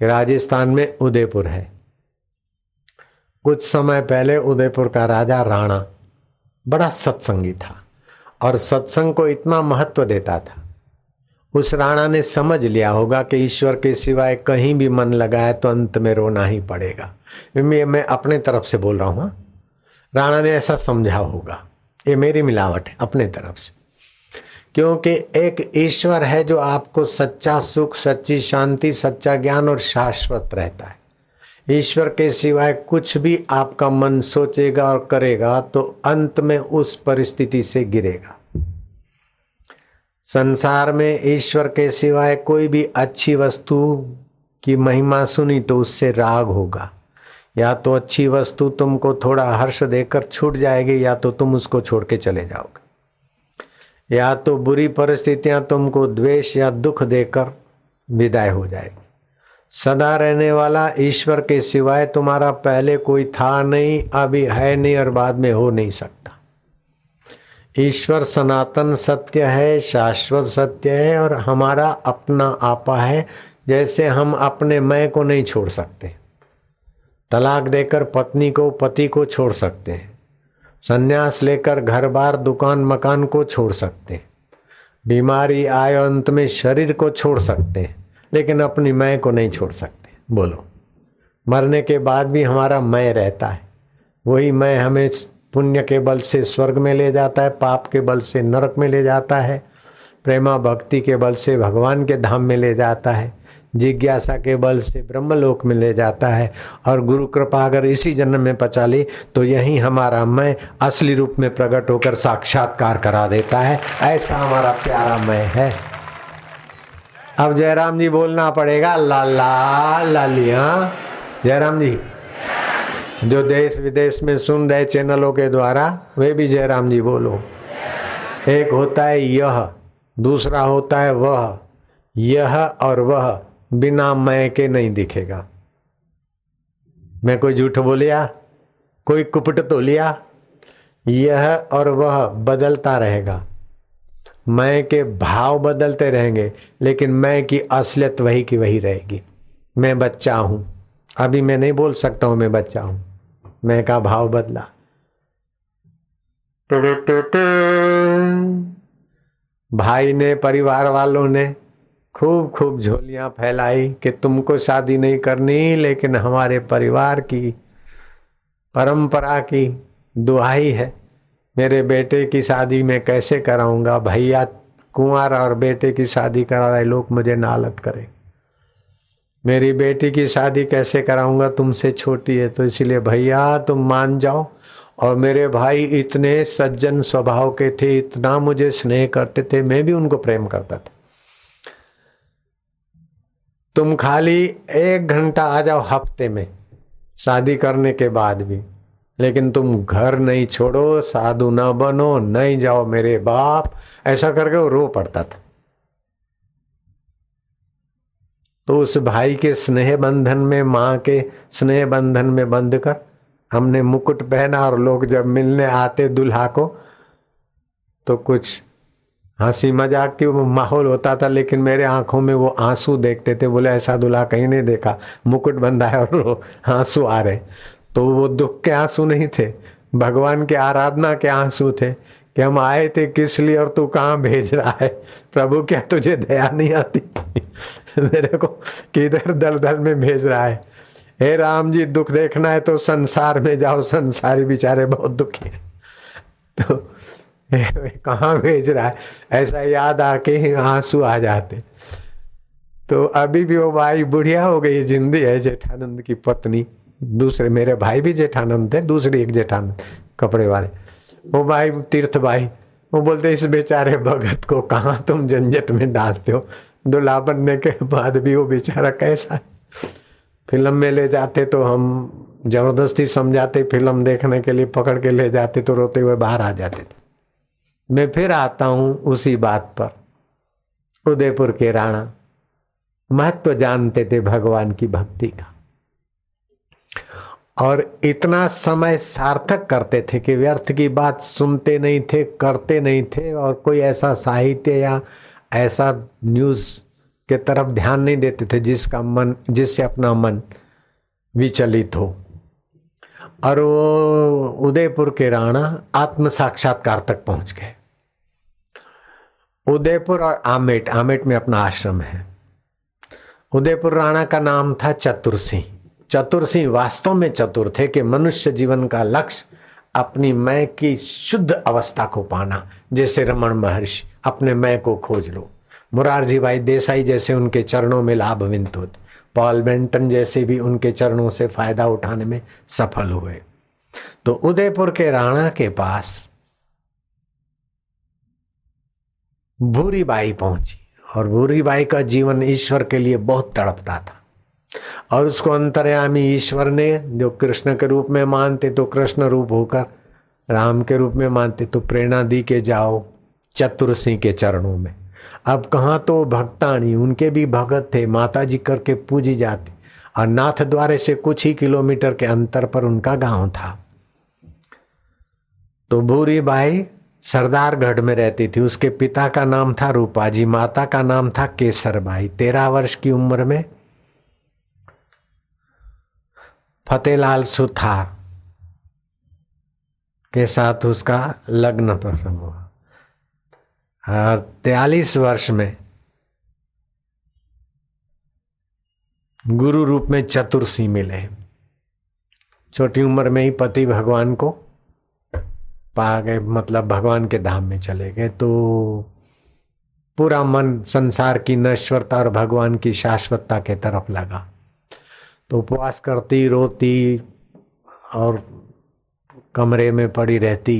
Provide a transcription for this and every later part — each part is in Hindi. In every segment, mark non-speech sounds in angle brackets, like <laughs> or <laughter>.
कि राजस्थान में उदयपुर है। कुछ समय पहले उदयपुर का राजा राणा बड़ा सत्संगी था और सत्संग को इतना महत्व देता था। उस राणा ने समझ लिया होगा कि ईश्वर के सिवाय कहीं भी मन लगाए तो अंत में रोना ही पड़ेगा। मैं मैं अपने तरफ़ से बोल रहा हूँ हाँ। राणा ने ऐसा समझा होगा, ये मेरी मिलावट है, अपने तरफ़ से। क्योंकि एक ईश्वर है जो आपको सच्चा सुख, सच्ची शांति, सच्चा ज्ञान और शाश्वत रहता है। ईश्वर के सिवाय कुछ भी आपका मन सोचेगा और करेगा तो अंत में उस परिस्थिति से गिरेगा। संसार में ईश्वर के सिवाय कोई भी अच्छी वस्तु की महिमा सुनी तो उससे राग होगा। या तो अच्छी वस्तु तुमको थोड़ा हर्ष देकर छूट जाएगी या तो तुम उसको छोड़ के चले जाओगे। या तो बुरी परिस्थितियाँ तुमको द्वेष या दुख देकर विदाई हो जाएगी। सदा रहने वाला ईश्वर के सिवाय तुम्हारा पहले कोई था नहीं, अभी है नहीं और बाद में हो नहीं सकता। ईश्वर सनातन सत्य है, शाश्वत सत्य है और हमारा अपना आपा है, जैसे हम अपने मैं को नहीं छोड़ सकते। तलाक देकर पत्नी को, पति को छोड़ सकते हैं। संन्यास लेकर घर बार, दुकान, मकान को छोड़ सकते। हैं बीमारी आय अंत में शरीर को छोड़ सकते हैं लेकिन अपनी मैं को नहीं छोड़ सकते। बोलो। मरने के बाद भी हमारा मैं रहता है। वही मैं हमें पुण्य के बल से स्वर्ग में ले जाता है, पाप के बल से नरक में ले जाता है, प्रेमा भक्ति के बल से भगवान के धाम में ले जाता है। जिज्ञासा के बल से ब्रह्मलोक में ले जाता है और गुरु कृपा अगर इसी जन्म में पचा ली तो यही हमारा मैं असली रूप में प्रकट होकर साक्षात्कार करा देता है। ऐसा हमारा प्यारा मैं है। अब जयराम जी बोलना पड़ेगा लाला लालिया जयराम जी, जो देश विदेश में सुन रहे चैनलों के द्वारा, वे भी जयराम जी बोलो। एक होता है यह, दूसरा होता है वह, यह और वह। बिना मैं के नहीं दिखेगा। मैं कोई झूठ बोलिया? कोई कुपट तो लिया? यह और वह बदलता रहेगा। मैं के भाव बदलते रहेंगे, लेकिन मैं की असलियत वही की वही रहेगी। मैं बच्चा हूँ। अभी मैं नहीं बोल सकता हूँ मैं बच्चा हूँ। मैं का भाव बदला। भाई ने, परिवार वालों ने खूब खूब झोलियाँ फैलाई कि तुमको शादी नहीं करनी, लेकिन हमारे परिवार की परंपरा की दुहाई है। मेरे बेटे की शादी में कैसे कराऊँगा? भैया कुंवर और बेटे की शादी करा रहे लोग मुझे नालत करें। मेरी बेटी की शादी कैसे कराऊँगा? तुमसे छोटी है तो इसलिए भैया तुम मान जाओ। और मेरे भाई इतने सज्जन स्वभाव के थे, इतना मुझे स्नेह करते थे, मैं भी उनको प्रेम करता था। तुम खाली एक घंटा आ जाओ हफ़्ते में, शादी करने के बाद भी। लेकिन तुम घर नहीं छोड़ो, साधु ना बनो, नहीं जाओ मेरे बाप। ऐसा करके वो रो पड़ता था। तो उस भाई के स्नेह बंधन में, माँ के स्नेह बंधन में बंध कर, हमने मुकुट पहना और लोग जब मिलने आते दुल्हा को तो कुछ हँसी मज़ाक की माहौल होता था, लेकिन मेरे आँखों में वो आँसू देखते थे। बोले, ऐसा दुल्हा कहीं नहीं देखा। मुकुट बंधा है और आँसू आ रहे तो वो दुख के आँसू नहीं थे। भगवान के आराधना के आँसू थे कि हम आए थे किस लिए और तू कहाँ भेज रहा है? प्रभु, क्या तुझे दया नहीं आती? मेरे को किधर दल दल में भेज रहा है? हे राम जी, दुख देखना है तो संसार में जाओ। संसारी बेचारे बहुत दुखी है। तो <laughs> कहाँ भेज रहा है? ऐसा याद आके आँसू आ जाते। तो अभी भी वो भाई बुढ़िया हो गई जिंदी है, जेठानंद की पत्नी। दूसरे, मेरे भाई भी जेठानंद थे दूसरी एक जेठानंद, कपड़े वाले। वो भाई, तीर्थ भाई, वो बोलते, इस बेचारे भगत को कहा तुम झंझट में डालते हो? दुला बनने के बाद भी वो बेचारा कैसा है? फ़िल्म में ले जाते तो हम ज़बरदस्ती समझाते, फ़िल्म देखने के लिए पकड़ के ले जाते तो रोते हुए बाहर आ जाते थे। मैं फिर आता हूँ उसी बात पर। उदयपुर के राणा, महत्व जानते थे भगवान की भक्ति का। और इतना समय सार्थक करते थे कि व्यर्थ की बात सुनते नहीं थे, करते नहीं थे, और कोई ऐसा साहित्य या ऐसा न्यूज़ के तरफ़ ध्यान नहीं देते थे जिसका मन, जिससे अपना मन विचलित हो। और वो उदयपुर के राणा आत्म साक्षात्कार तक पहुँच गए। उदयपुर और आमेट आमेट में अपना आश्रम है। उदयपुर राणा का नाम था चतुर सिंह चतुर सिंह वास्तव में चतुर थे कि मनुष्य जीवन का लक्ष्य अपनी मैं की शुद्ध अवस्था को पाना, जैसे रमन महर्षि अपने मैं को खोज लो। मुरारजी भाई देसाई जैसे उनके चरणों में लाभ विंत होते, पॉल बेंटन जैसे भी उनके चरणों से फ़ायदा उठाने में सफल हुए। तो उदयपुर के राणा के पास भूरी बाई पहुँची और भूरी बाई का जीवन ईश्वर के लिए बहुत तड़पता था। और उसको अंतर्यामी ईश्वर ने, जो कृष्ण के रूप में मानते तो कृष्ण रूप होकर, राम के रूप में मानते तो प्रेरणा दी के जाओ चतुर सिंह के चरणों में। अब कहाँ तो भक्तानी, उनके भी भगत थे माता जी करके पूजी जाती और नाथ द्वारे से कुछ ही किलोमीटर के अंतर पर उनका गाँव था। तो भूरी बाई सरदारगढ़ में रहती थी। उसके पिता का नाम था रूपाजी, माता का नाम था केसर बाई तेरह वर्ष की उम्र में फतेहलाल सुथार के साथ उसका लग्न प्रसंग हुआ। और तैतालीस वर्ष में गुरु रूप में चतुर्सी मिले। छोटी उम्र में ही पति भगवान को पा गए मतलब भगवान के धाम में चले गए तो पूरा मन संसार की नश्वरता और भगवान की शाश्वतता के तरफ़ लगा। तो उपवास करती, रोती और कमरे में पड़ी रहती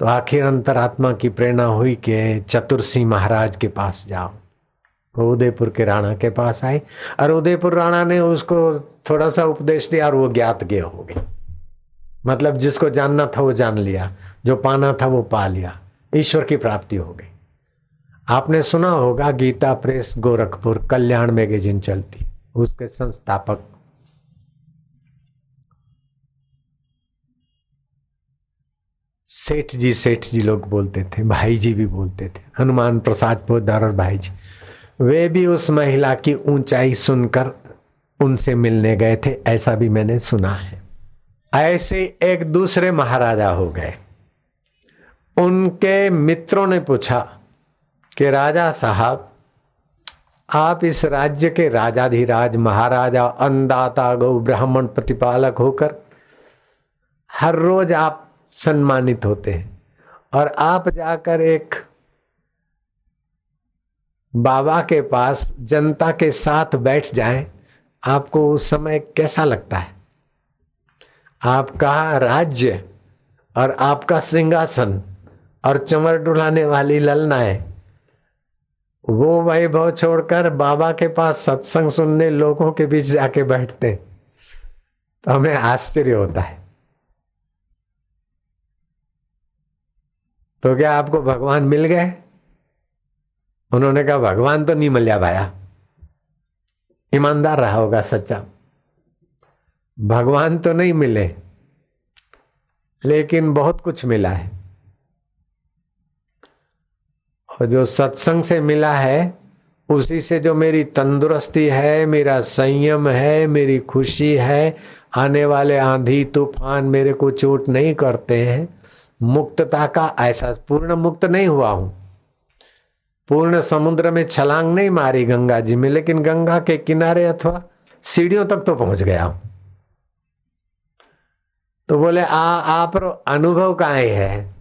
तो आखिर अंतरात्मा की प्रेरणा हुई कि चतुर्सी महाराज के पास जाओ। वो उदयपुर के राणा के पास आई और उदयपुर राणा ने उसको थोड़ा सा उपदेश दिया और वो ज्ञात ज्ञ हो गई मतलब जिसको जानना था वो जान लिया, जो पाना था वो पा लिया। ईश्वर की प्राप्ति हो गई। आपने सुना होगा गीता प्रेस गोरखपुर, कल्याण मैगजीन चलती, उसके संस्थापक। सेठ जी सेठ जी लोग बोलते थे, भाई जी भी बोलते थे, हनुमान प्रसाद पोदार और भाई जी। वे भी उस महिला की ऊंचाई सुनकर उनसे मिलने गए थे, ऐसा भी मैंने सुना है। ऐसे एक दूसरे महाराजा हो गए। उनके मित्रों ने पूछा कि, राजा साहब, आप इस राज्य के राजाधिराज, महाराजा, अन्नदाता, गौ, ब्राह्मण, प्रतिपालक होकर हर रोज आप सम्मानित होते हैं और आप जाकर एक बाबा के पास, जनता के साथ बैठ जाएँ, आपको उस समय कैसा लगता है? आपका राज्य और आपका सिंहासन और चमर डुलाने वाली ललनाएँ, वो वैभव छोड़कर बाबा के पास सत्संग सुनने लोगों के बीच जाके बैठते तो हमें आश्चर्य होता है। तो क्या आपको भगवान मिल गए? उन्होंने कहा, भगवान तो नहीं मिलिया भाया। ईमानदार रहा होगा सच्चा। भगवान तो नहीं मिले, लेकिन बहुत कुछ मिला है। और जो सत्संग से मिला है, उसी से जो मेरी तंदुरुस्ती है, मेरा संयम है, मेरी खुशी है, आने वाले आंधी तूफ़ान मेरे को चोट नहीं करते हैं। मुक्तता का ऐसा पूर्ण मुक्त नहीं हुआ हूँ। पूर्ण समुद्र में छलांग नहीं मारी गंगा जी में, लेकिन गंगा के किनारे अथवा सीढ़ियों तक तो पहुँच गया हूँ। तो बोले, आ, आप अनुभव का है?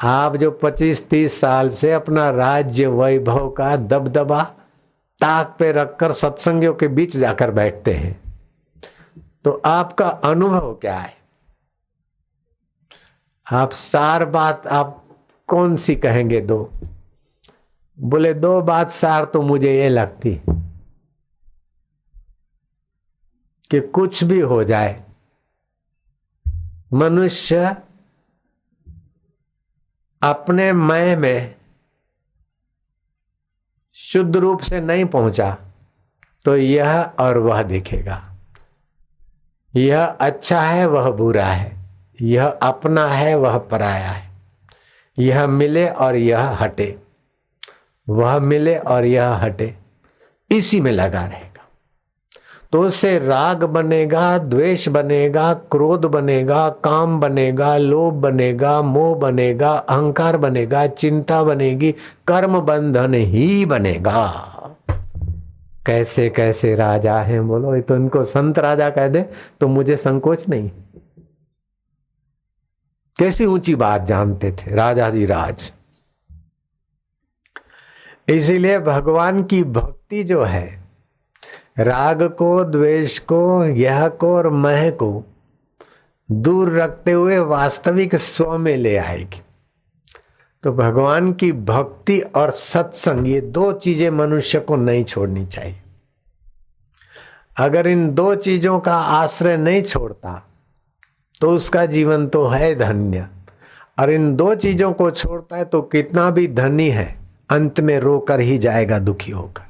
आप जो 25-30 साल से अपना राज्य वैभव का दबदबा, ताक पे रखकर सत्संगियों के बीच जाकर बैठते हैं। तो आपका अनुभव क्या है? आप सार बात आप कौन सी कहेंगे दो? बोले, दो बात सार तो मुझे ये लगती कि कुछ भी हो जाए मनुष्य अपने मैं में शुद्ध रूप से नहीं पहुँचा तो यह और वह दिखेगा। यह अच्छा है, वह बुरा है। यह अपना है, वह पराया है। यह मिले और यह हटे। वह मिले और यह हटे। इसी में लगा रहेगा तो उससे राग बनेगा, द्वेष बनेगा, क्रोध बनेगा, काम बनेगा, लोभ बनेगा, मोह बनेगा, अहंकार बनेगा, चिंता बनेगी, कर्म बंधन ही बनेगा। कैसे कैसे राजा हैं बोलो तो इनको संत राजा कह दे तो मुझे संकोच नहीं। कैसी ऊँची बात जानते थे राजा जी राज। इसीलिए भगवान की भक्ति जो है राग को, द्वेष को, यह को और मह को दूर रखते हुए वास्तविक स्व में ले आएगी। तो भगवान की भक्ति और सत्संग, ये दो चीज़ें मनुष्य को नहीं छोड़नी चाहिए। अगर इन दो चीज़ों का आश्रय नहीं छोड़ता तो उसका जीवन तो है धन्य। और इन दो चीज़ों को छोड़ता है तो कितना भी धनी है, अंत में रोकर ही जाएगा दुखी होकर।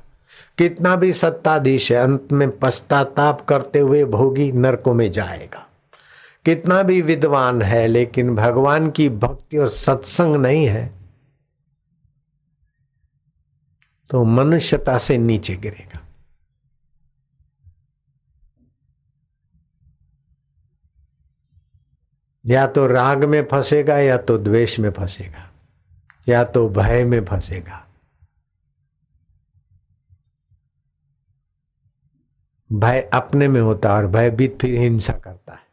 कितना भी सत्ताधीश है, अंत में पश्चाताप करते हुए भोगी नरकों में जाएगा। कितना भी विद्वान है, लेकिन भगवान की भक्ति और सत्संग नहीं है तो मनुष्यता से नीचे गिरेगा। या तो राग में फंसेगा, या तो द्वेष में फंसेगा, या तो भय में फंसेगा। भय अपने में होता है और भयभीत फिर हिंसा करता है।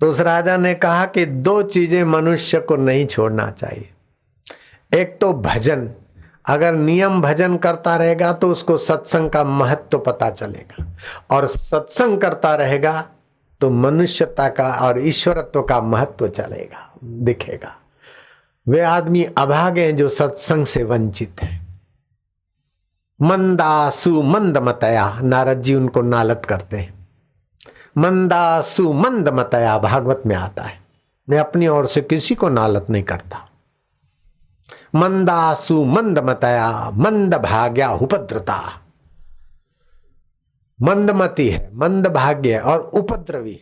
तो उस राजा ने कहा कि दो चीज़ें मनुष्य को नहीं छोड़ना चाहिए। एक तो भजन। अगर नियम भजन करता रहेगा तो उसको सत्संग का महत्व तो पता चलेगा और सत्संग करता रहेगा तो मनुष्यता का और ईश्वरत्व का महत्व चलेगा, दिखेगा। वे आदमी अभागे हैं जो सत्संग से वंचित है। मंदासु मंद मतया नारद जी उनको नालत करते हैं। मंदासु मंद मतया भागवत में आता है। मैं अपनी ओर से किसी को नालत नहीं करता। मंदासु मंद मतया मंद भाग्या उपद्रता। मंदमती है मंद भाग्य और उपद्रवी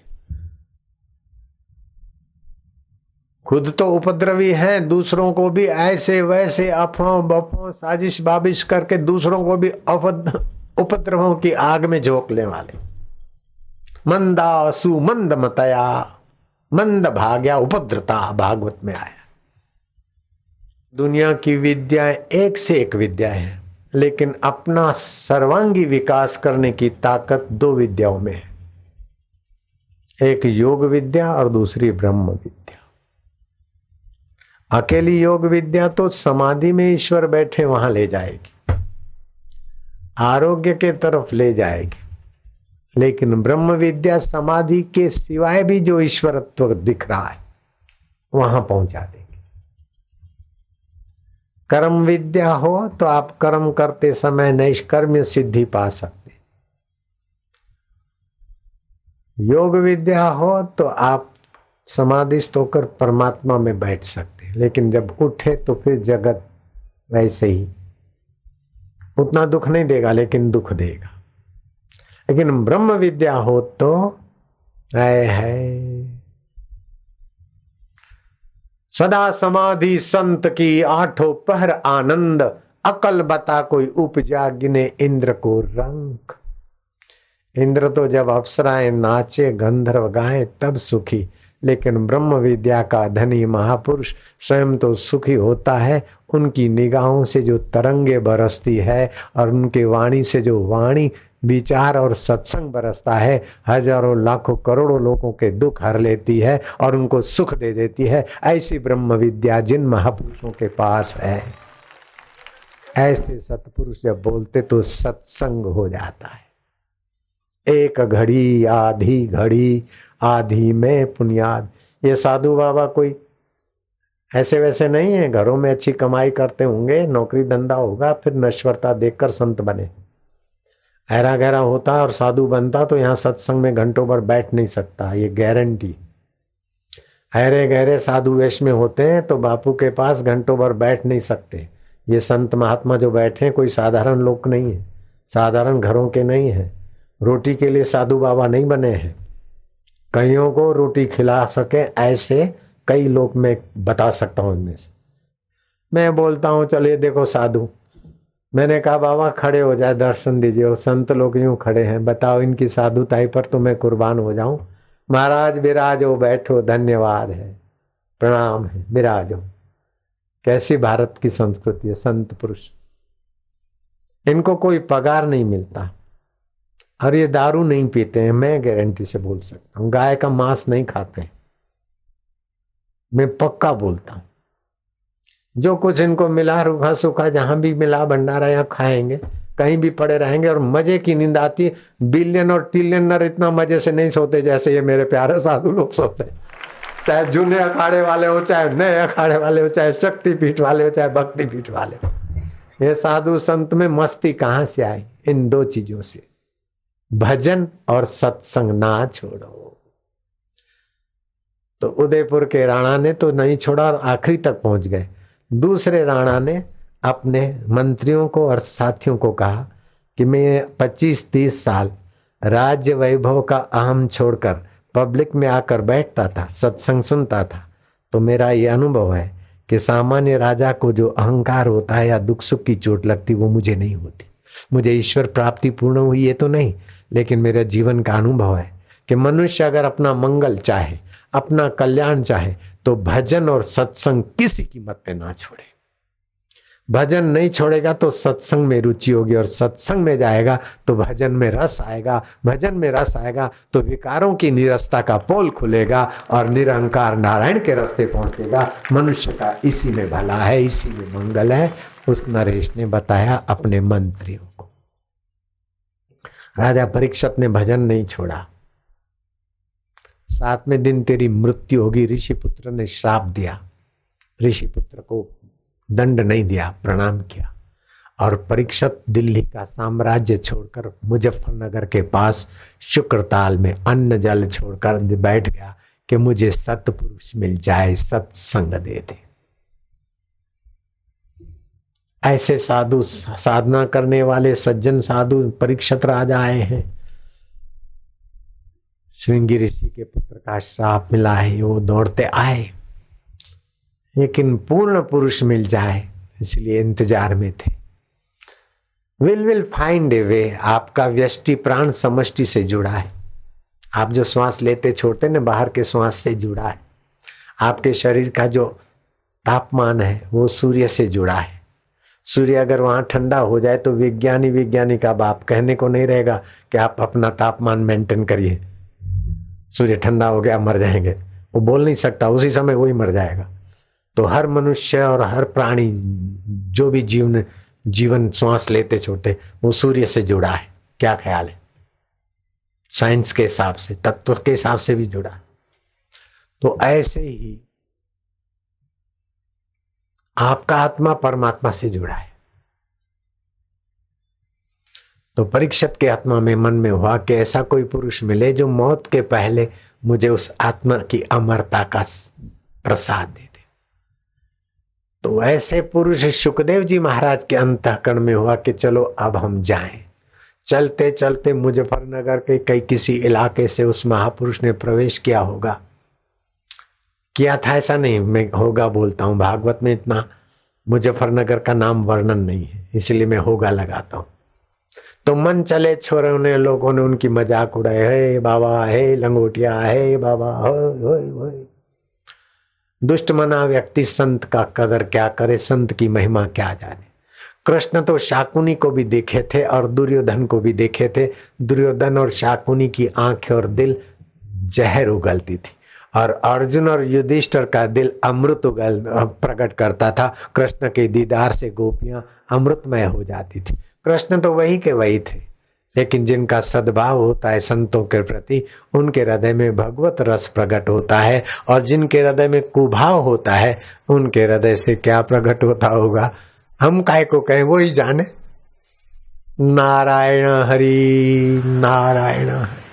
खुद तो उपद्रवी हैं, दूसरों को भी ऐसे वैसे अफवाह बफों साजिश, बाबिश करके दूसरों को भी उपद्रवों की आग में झोंकने वाले। मंदा सुमंद मतया, मंद भाग्या, उपद्रता भागवत में आया। दुनिया की विद्या एक से एक विद्या है, लेकिन अपना सर्वांगी विकास करने की ताकत दो विद्याओं में है। एक योग विद्या और दूसरी ब्रह्म विद्या। अकेली योग विद्या तो समाधि में ईश्वर बैठे वहाँ ले जाएगी। आरोग्य के तरफ़ ले जाएगी। लेकिन ब्रह्म विद्या समाधि के सिवाय भी जो ईश्वरत्व दिख रहा है, वहाँ पहुँचा देगी। कर्म विद्या हो तो आप कर्म करते समय नैष्कर्म्य सिद्धि पा सकते। योग विद्या हो तो आप समाधिस्थ होकर परमात्मा में बैठ सकते। लेकिन जब उठे तो फिर जगत वैसे ही उतना दुख नहीं देगा लेकिन दुख देगा। लेकिन ब्रह्म विद्या हो तो है, है। सदा समाधि संत की आठों पहर आनंद अकल बता कोई उपजा गिने इंद्र को रंग। इंद्र तो जब अप्सराएँ नाचे गंधर्व गाए तब सुखी। लेकिन ब्रह्म विद्या का धनी महापुरुष स्वयं तो सुखी होता है। उनकी निगाहों से जो तरंगे बरसती है और उनके वाणी से जो वाणी, विचार और सत्संग बरसता है, हज़ारों, लाखों, करोड़ों लोगों के दुख हर लेती है और उनको सुख दे देती है। ऐसी ब्रह्म विद्या जिन महापुरुषों के पास है। ऐसे सतपुरुष जब बोलते तो सत्संग हो जाता है। एक घड़ी, आधी घड़ी आधी में पुनियाद। ये साधु बाबा कोई ऐसे वैसे नहीं है, घरों में अच्छी कमाई करते होंगे, नौकरी धंधा होगा, फिर नश्वरता देखकर संत बने। ऐरा गहरा होता और साधु बनता तो यहाँ सत्संग में घंटों भर बैठ नहीं सकता, ये गारंटी हैरे गहरे साधु वेश में होते हैं तो बापू के पास घंटों भर बैठ नहीं सकते। ये संत महात्मा जो बैठे हैं, कोई साधारण लोग नहीं है, साधारण घरों के नहीं है, रोटी के लिए साधु बाबा नहीं बने हैं। कईयों को रोटी खिला सके, ऐसे कई लोग मैं बता सकता हूँ इनमें से। मैं बोलता हूँ चलिए देखो साधु, मैंने कहा, बाबा खड़े हो जाए, दर्शन दीजिए, और संत लोग यूँ खड़े हैं, बताओ इनकी साधुताई पर तो मैं कुर्बान हो जाऊँ। महाराज, विराज हो, बैठो, धन्यवाद है, प्रणाम है, विराज हो। कैसी भारत की संस्कृति है, संत पुरुष। इनको कोई पगार नहीं मिलता। और ये दारू नहीं पीते हैं, मैं गारंटी से बोल सकता हूँ। गाय का मांस नहीं खाते हैं। मैं पक्का बोलता हूँ। जो कुछ इनको मिला, रूखा सूखा जहाँ भी मिला, भंडारा या खाएँगे, कहीं भी पड़े रहेंगे और मज़े की नींद आती है। बिलियन और ट्रिलियनर इतना मज़े से नहीं सोते जैसे ये मेरे प्यारे साधु लोग सोते चाहे जूने अखाड़े वाले हो, चाहे नए अखाड़े वाले हो, चाहे शक्ति पीठ वाले हो, चाहे भक्ति पीठ वाले हो। ये साधु संत में मस्ती कहाँ से आई? इन दो चीज़ों से। भजन और सत्संग ना छोड़ो। तो उदयपुर के राणा ने तो नहीं छोड़ा और आखिरी तक पहुँच गए। दूसरे राणा ने अपने मंत्रियों को और साथियों को कहा कि मैं 25-30 साल राज्य वैभव का अहम छोड़कर पब्लिक में आकर बैठता था, सत्संग सुनता था। तो मेरा ये अनुभव है कि सामान्य राजा को जो अहंकार होता है या दुख सुख की चोट लगती, वो मुझे नहीं होती। मुझे ईश्वर प्राप्ति पूर्ण हुई, ये तो नहीं। लेकिन मेरे जीवन का अनुभव है कि मनुष्य अगर अपना मंगल चाहे, अपना कल्याण चाहे तो भजन और सत्संग किसी कीमत पे ना छोड़े। भजन नहीं छोड़ेगा तो सत्संग में रुचि होगी और सत्संग में जाएगा तो भजन में रस आएगा। भजन में रस आएगा तो विकारों की निरस्ता का पोल खुलेगा और निरंकार नारायण के रास्ते पहुंचेगा। मनुष्य का इसी में भला है, इसी में मंगल है। उस नरेश ने बताया अपने मंत्रियों राजा परीक्षत ने भजन नहीं छोड़ा। सातवें दिन तेरी मृत्यु होगी ऋषि पुत्र ने श्राप दिया। ऋषि पुत्र को दंड नहीं दिया, प्रणाम किया। और परीक्षत दिल्ली का साम्राज्य छोड़कर मुजफ्फरनगर के पास शुक्रताल में अन्न जल छोड़कर बैठ गया कि मुझे सतपुरुष मिल जाए, सत्संग दे दे। ऐसे साधु साधना करने वाले सज्जन साधु परीक्षत राजा आए हैं। श्रृंगी ऋषि के पुत्र का श्राप मिला है, वो दौड़ते आए। लेकिन पूर्ण पुरुष मिल जाए, इसलिए इंतज़ार में थे। Will will find a way आपका व्यष्टि प्राण समष्टि से जुड़ा है। आप जो श्वास लेते छोड़ते ना, बाहर के श्वास से जुड़ा है। आपके शरीर का जो तापमान है, वो सूर्य से जुड़ा है। सूर्य अगर वहाँ ठंडा हो जाए तो विज्ञानी विज्ञानी का बाप कहने को नहीं रहेगा कि आप अपना तापमान मेंटेन करिए। सूर्य ठंडा हो गया, मर जाएँगे। वो बोल नहीं सकता, उसी समय वही मर जाएगा। तो हर मनुष्य और हर प्राणी, जो भी जीवन जीवन श्वास लेते छोटे, वो सूर्य से जुड़ा है। क्या ख्याल है? साइंस के हिसाब से, तत्व के हिसाब से भी जुड़ा तो ऐसे ही आपका आत्मा परमात्मा से जुड़ा है। तो परीक्षित के आत्मा में मन में हुआ कि ऐसा कोई पुरुष मिले जो मौत के पहले मुझे उस आत्मा की अमरता का प्रसाद दे दे। तो ऐसे पुरुष सुखदेव जी महाराज के अंतकरण में हुआ कि चलो अब हम जाएँ। चलते चलते मुजफ्फरनगर के कई किसी इलाके से उस महापुरुष ने प्रवेश किया होगा। किया था ऐसा नहीं, मैं होगा बोलता हूँ, भागवत में इतना मुजफ्फरनगर का नाम वर्णन नहीं है, इसलिए मैं होगा लगाता हूँ। तो मन चले छोरे उन्हें, लोगों ने उनकी मज़ाक उड़ाए हे बाबा, हे लंगोटिया, हे बाबा, हो हो हो। दुष्ट मना व्यक्ति, संत का कदर क्या करे, संत की महिमा क्या जाने। कृष्ण तो शाकुनी को भी देखे थे और दुर्योधन को भी देखे थे। दुर्योधन और शाकुनी की आँखें और दिल जहर उगलती थी। और अर्जुन और युधिष्ठर का दिल अमृत उगल प्रकट करता था। कृष्ण के दीदार से गोपियाँ अमृतमय हो जाती थी। कृष्ण तो वही के वही थे, लेकिन जिनका सद्भाव होता है संतों के प्रति, उनके हृदय में भगवत रस प्रकट होता है और जिनके हृदय में कुभाव होता है, उनके हृदय से क्या प्रकट होता होगा? हम काय को कहें, वो ही जाने। नारायण हरि नारायण हरि।